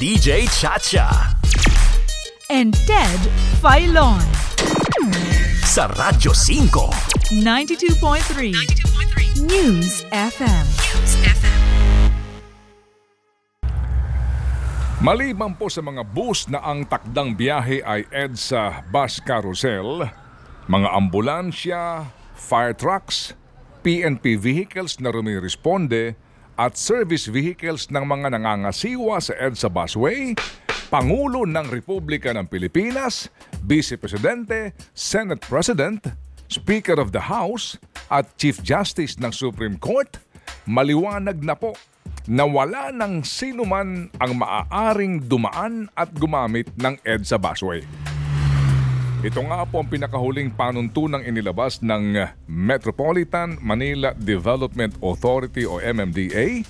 DJ Chacha. and Ted Filon. Sa Radyo 5. 92.3 News FM. Maliban po sa mga bus na ang takdang biyahe ay EDSA Bus Carousel, mga ambulansya, fire trucks, PNP vehicles na rumiresponde at service vehicles ng mga nangangasiwa sa EDSA Busway, Pangulo ng Republika ng Pilipinas, Vice Presidente, Senate President, Speaker of the House at Chief Justice ng Supreme Court, maliwanag na po na wala ng sinuman ang maaaring dumaan at gumamit ng EDSA busway. Ito nga po ang pinakahuling panuntunang inilabas ng Metropolitan Manila Development Authority o MMDA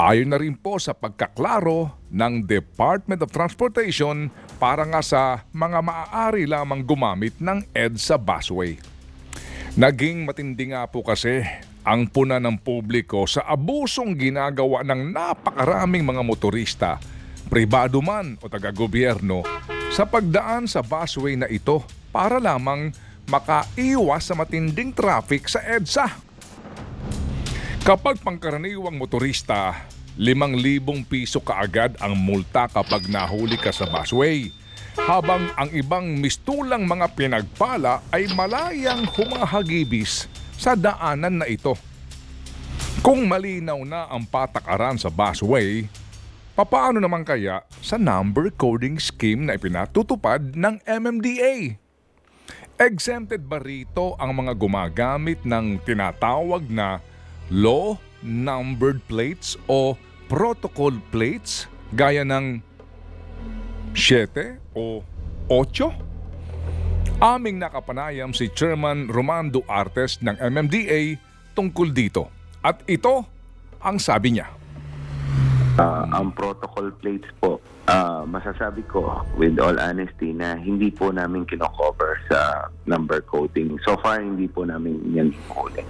ayon na rin po sa pagkaklaro ng Department of Transportation para nga sa mga maaari lamang gumamit ng EDSA busway. Naging matindi nga po kasi ang puna ng publiko sa abusong ginagawa ng napakaraming mga motorista, pribado man o taga-gobyerno, sa pagdaan sa busway na ito para lamang makaiwas sa matinding traffic sa EDSA. Kapag pangkaraniwang motorista, 5,000 piso kaagad ang multa kapag nahuli ka sa busway. Habang ang ibang mistulang mga pinagpala ay malayang humahagibis sa daanan na ito. Kung malinaw na ang patakaran sa busway, papaano naman kaya sa number coding scheme na ipinatutupad ng MMDA? Exempted ba rito ang mga gumagamit ng tinatawag na law numbered plates o protocol plates gaya ng 7 o 8? Aming nakapanayam si Chairman Romando Artes ng MMDA tungkol dito. At ito ang sabi niya. Ah, ang protocol plates po, ah, masasabi ko with all honesty na hindi po namin kinocover sa number coding. So far, hindi po namin yan huli.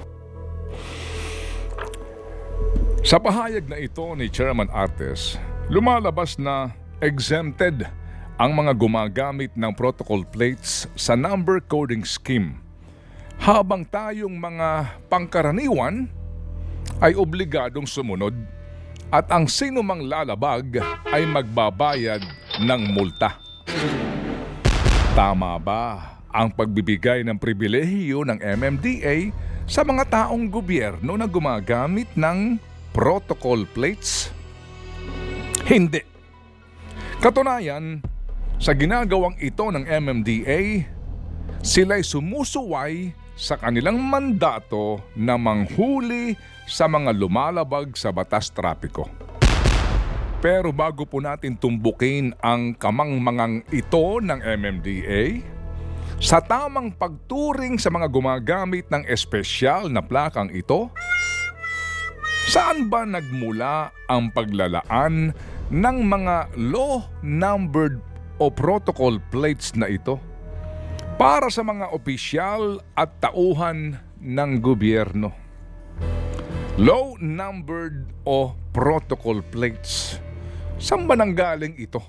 Sa pahayag na ito ni Chairman Artes, lumalabas na exempted ang mga gumagamit ng protocol plates sa number coding scheme. Habang tayong mga pangkaraniwan ay obligadong sumunod at ang sino mang lalabag ay magbabayad ng multa. Tama ba ang pagbibigay ng pribilehiyo ng MMDA sa mga taong gobyerno na gumagamit ng protocol plates? Hindi. Katunayan, sa ginagawang ito ng MMDA, sila'y sumusuway sa kanilang mandato na manghuli sa mga lumalabag sa batas trapiko. Pero bago po natin tumbukin ang kamangmangang ito ng MMDA, sa tamang pagturing sa mga gumagamit ng espesyal na plakang ito, saan ba nagmula ang paglalaan ng mga law-numbered o protocol plates na ito para sa mga opisyal at tauhan ng gobyerno? Low-numbered o protocol plates. Saan ba nanggaling ito?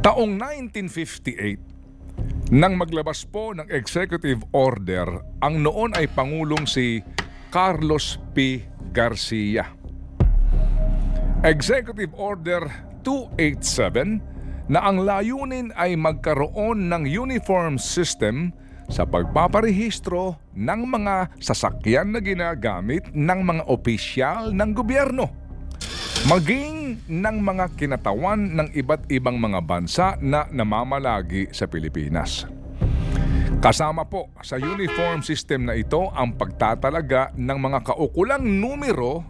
Taong 1958, nang maglabas po ng executive order, ang noon ay Pangulong si Carlos P. Garcia. Executive Order 287 na ang layunin ay magkaroon ng uniform system sa pagpaparehistro ng mga sasakyan na ginagamit ng mga opisyal ng gobyerno maging ng mga kinatawan ng iba't ibang mga bansa na namamalagi sa Pilipinas. Kasama po sa uniform system na ito ang pagtatalaga ng mga kaukulang numero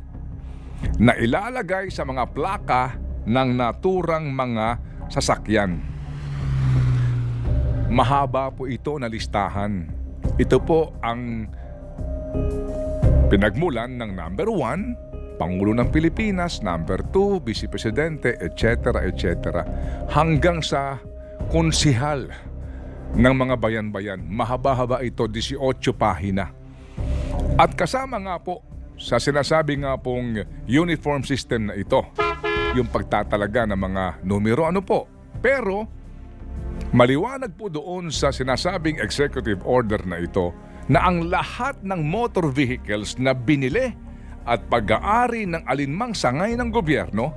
na ilalagay sa mga plaka ng naturang mga sasakyan. Mahaba po ito na listahan. Ito po ang pinagmulan ng number 1, Pangulo ng Pilipinas, number 2, Vice Presidente, etc. etc. hanggang sa konsihal ng mga bayan-bayan. Mahaba-haba ito, 18 pahina. At kasama nga po sa sinasabi nga pong uniform system na ito yung pagtatalaga ng mga numero. Ano po? Pero, maliwanag po doon sa sinasabing executive order na ito na ang lahat ng motor vehicles na binili at pag-aari ng alinmang sangay ng gobyerno,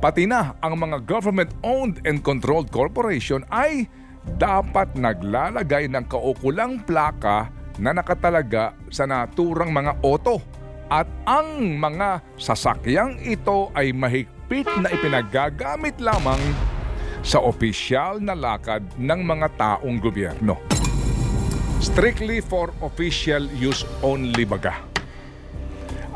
pati na ang mga government-owned and controlled corporation ay dapat naglalagay ng kaukulang plaka na nakatalaga sa naturang mga oto at ang mga sasakyang ito ay mahigpit na ipinagagamit lamang sa opisyal na lakad ng mga taong gobyerno. Strictly for official use only baga.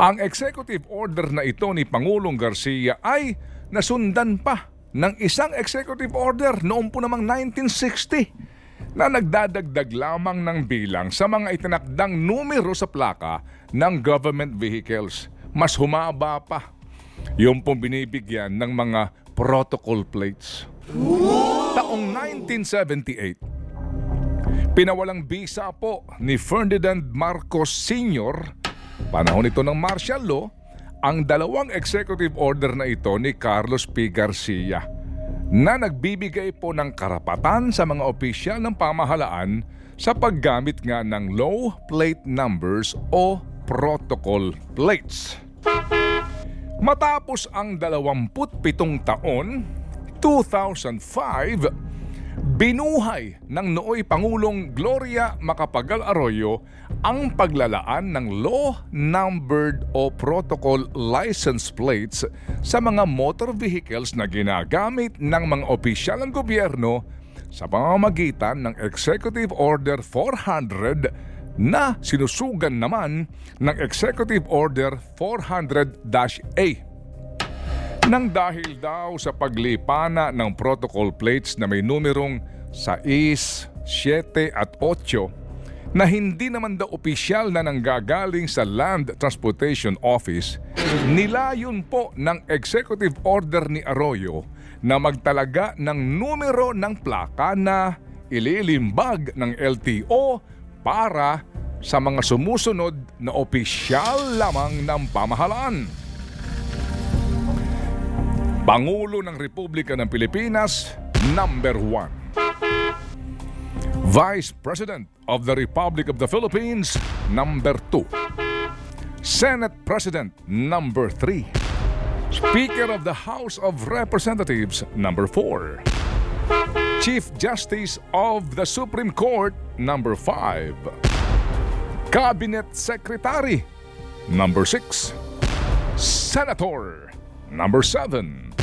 Ang executive order na ito ni Pangulong Garcia ay nasundan pa ng isang executive order noong po namang 1960 na nagdadagdag lamang ng bilang sa mga itinakdang numero sa plaka ng government vehicles. Mas humaba pa. Yung pong binibigyan ng mga protocol plates. Taong 1978, Pinawalang bisa po ni Ferdinand Marcos Sr. Panahon ito ng martial law, ang dalawang executive order na ito ni Carlos P. Garcia na nagbibigay po ng karapatan sa mga opisyal ng pamahalaan sa paggamit nga ng low plate numbers o protocol plates. Matapos ang 27 taon, 2005, Binuhay ng nooy Pangulong Gloria Macapagal Arroyo ang paglalaan ng law-numbered o protocol license plates sa mga motor vehicles na ginagamit ng mga opisyal ng gobyerno sa pamamagitan ng Executive Order 400 na sinusugan naman ng Executive Order 400-A nang dahil daw sa paglipana ng protocol plates na may numerong 6, 7 at 8 na hindi naman daw opisyal na nanggagaling sa Land Transportation Office, nilayon po ng Executive Order ni Arroyo na magtalaga ng numero ng plaka na ililimbag ng LTO para sa mga sumusunod na opisyal lamang ng pamahalaan. Pangulo ng Republika ng Pilipinas, number 1. Vice President of the Republic of the Philippines, number 2. Senate President, number 3. Speaker of the House of Representatives, number 4. Chief Justice of the Supreme Court, number 5. Cabinet Secretary, number 6. Senator, number 7.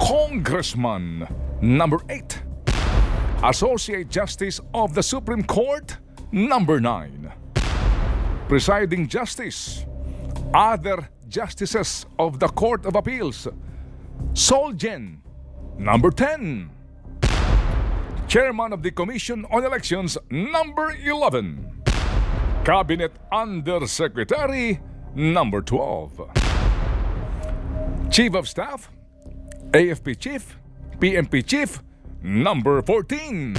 Congressman, number 8. Associate Justice of the Supreme Court, number 9. Presiding Justice, other justices of the Court of Appeals, Solgen, number 10. Chairman of the Commission on Elections, number 11. Cabinet Undersecretary, number 12. Chief of Staff, AFP Chief, PMP Chief, number 14.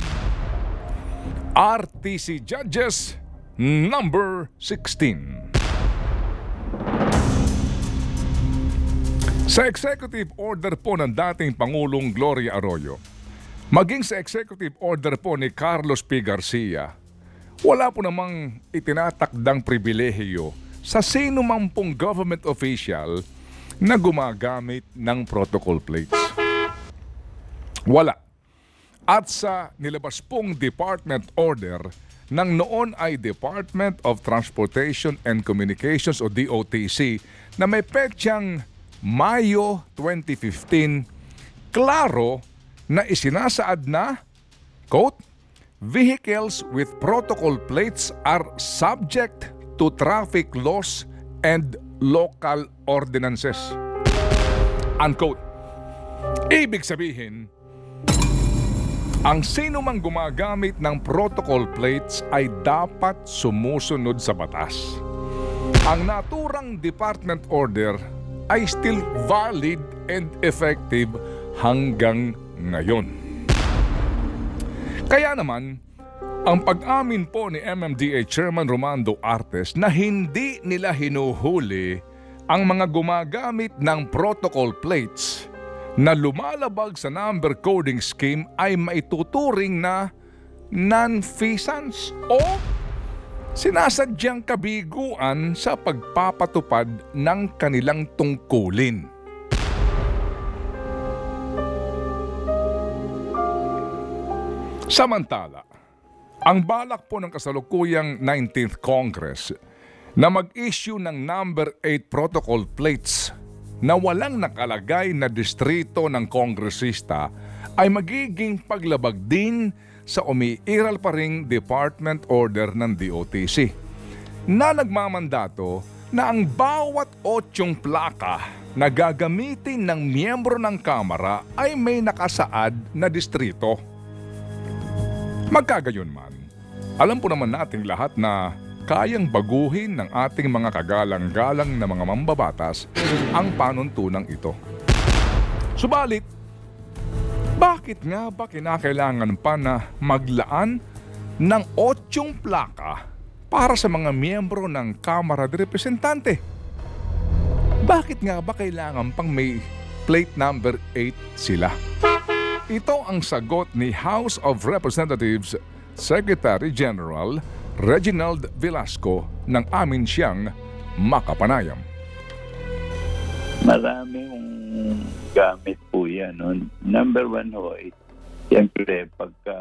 RTC Judges, number 16. Sa executive order po ng dating Pangulong Gloria Arroyo, maging sa executive order po ni Carlos P. Garcia, wala po namang itinatakdang pribilehiyo sa sino mang pong government official na gumagamit ng protocol plates. Wala. At sa nilabas pong department order ng noon ay Department of Transportation and Communications o DOTC na may petsang Mayo 2015, klaro na isinasaad na, quote, Vehicles with protocol plates are subject to traffic laws and local ordinances. Unquote. Ibig sabihin, ang sino mang gumagamit ng protocol plates ay dapat sumusunod sa batas. Ang naturang department order ay still valid and effective hanggang ngayon. Kaya naman, ang pag-amin po ni MMDA Chairman Romando Artes na hindi nila hinuhuli ang mga gumagamit ng protocol plates na lumalabag sa number coding scheme ay maituturing na non-feasance o sinasadyang kabiguan sa pagpapatupad ng kanilang tungkulin. Samantala, ang balak po ng kasalukuyang 19th Congress na mag-issue ng number 8 protocol plates na walang nakalagay na distrito ng kongresista ay magiging paglabag din sa umiiral pa ring department order ng DOTC na nagmamandato na ang bawat otsyong plaka na gagamitin ng miyembro ng Kamara ay may nakasaad na distrito. Magkagayon man, alam po naman nating lahat na kayang baguhin ng ating mga kagalang-galang na mga mambabatas ang panuntunang ito. Subalit, bakit nga ba kinakailangan pa na maglaan ng otsyong plaka para sa mga miyembro ng Kamara de Representante? Bakit nga ba kailangan pang may plate number 8 sila? Ito ang sagot ni House of Representatives Secretary General Reginald Velasco ng amin siyang makapanayam. Maraming gamit po yan. No? Number one ho, eh, siyempre pagka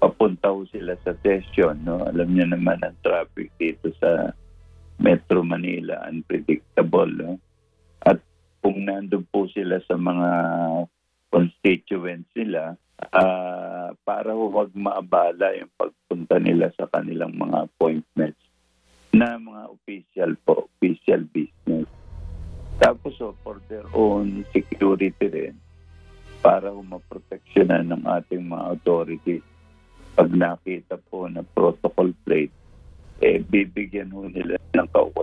papunta ho sila sa session, no? alam niyo naman ang traffic dito sa Metro Manila, unpredictable. No? At kung nandun po sila sa mga constituents nila, ah, para ho wag maabala yung pagpunta nila sa kanilang mga appointments na mga official po, official business. Tapos oh, for their own security rin, para maproteksyonan ng ating mga authorities. Pag nakita po na protocol plate, eh, bibigyan ho nila ng kaukulang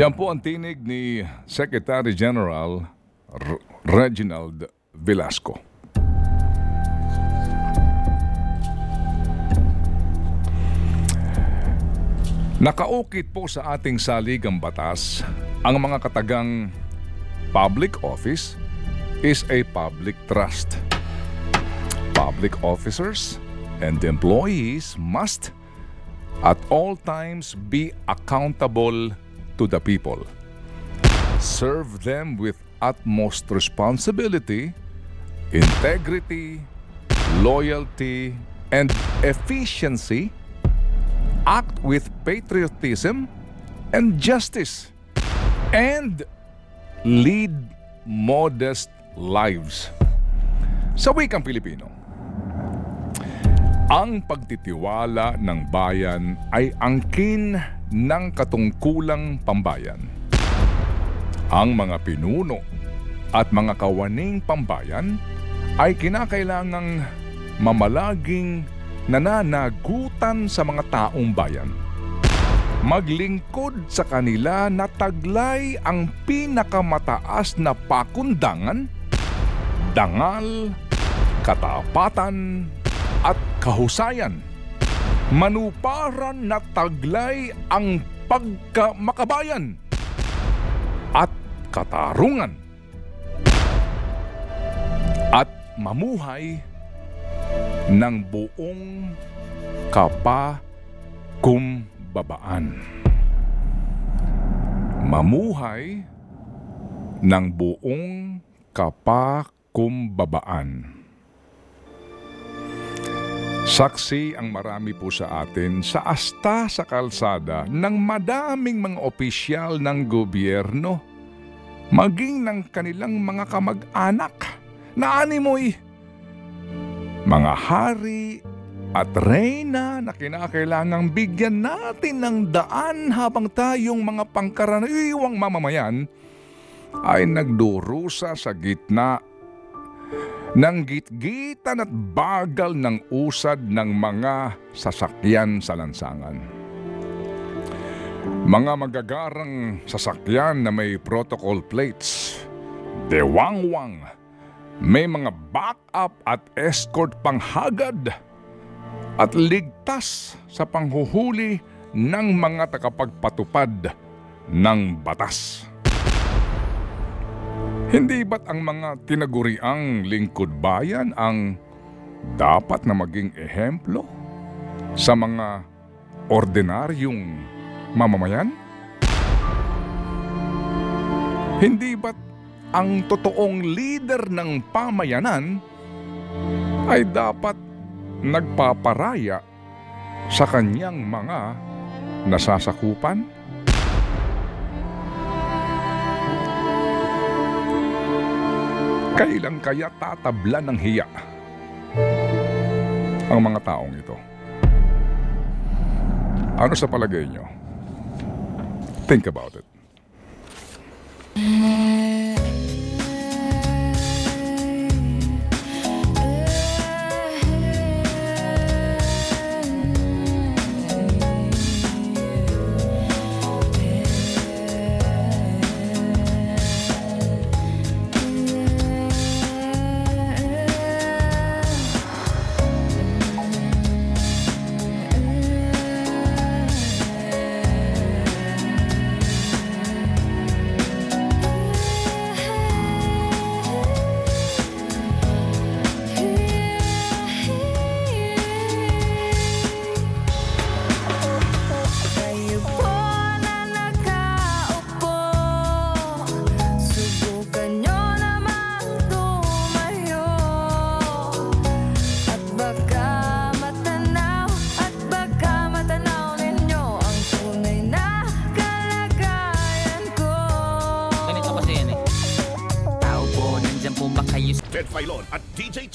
Yan po ang tinig ni Secretary General R- Reginald Velasco. Nakaukit po sa ating saligang batas ang mga katagang public office is a public trust. Public officers and employees must at all times be accountable to the people. Serve them with utmost responsibility, integrity, loyalty, and efficiency. Act with patriotism and justice. And lead modest lives. Sa wikang Pilipino, ang pagtitiwala ng bayan ay angkin ng katungkulang pambayan. Ang mga pinuno at mga kawaning pambayan ay kinakailangang mamalaging nananagutan sa mga taong bayan. Maglingkod sa kanila na taglay ang pinakamataas na pakundangan, dangal, katapatan, at kahusayan. Manuparan na taglay ang pagkamakabayan at katarungan. At mamuhay ng buong kapakumbabaan. Mamuhay ng buong kapakumbabaan. Saksi ang marami po sa atin sa asta sa kalsada ng madaming mga opisyal ng gobyerno, maging ng kanilang mga kamag-anak na animoy, mga hari at reyna na kinakailangang bigyan natin ng daan habang tayong mga pangkaraniwang mamamayan ay nagdurusa sa gitna ng gitgitan at bagal ng usad ng mga sasakyan sa lansangan. Mga magagarang sasakyan na may protocol plates, dewangwang, may mga backup at escort panghagad at ligtas sa panghuhuli ng mga takapagpatupad ng batas. Hindi ba't ang mga tinaguriang lingkod bayan ang dapat na maging ehemplo sa mga ordinaryong mamamayan? Hindi ba't ang totoong leader ng pamayanan ay dapat nagpaparaya sa kanyang mga nasasakupan? Kailan kaya tatabla ng hiya ang mga taong ito? Ano sa palagay nyo? Think about it. Kayo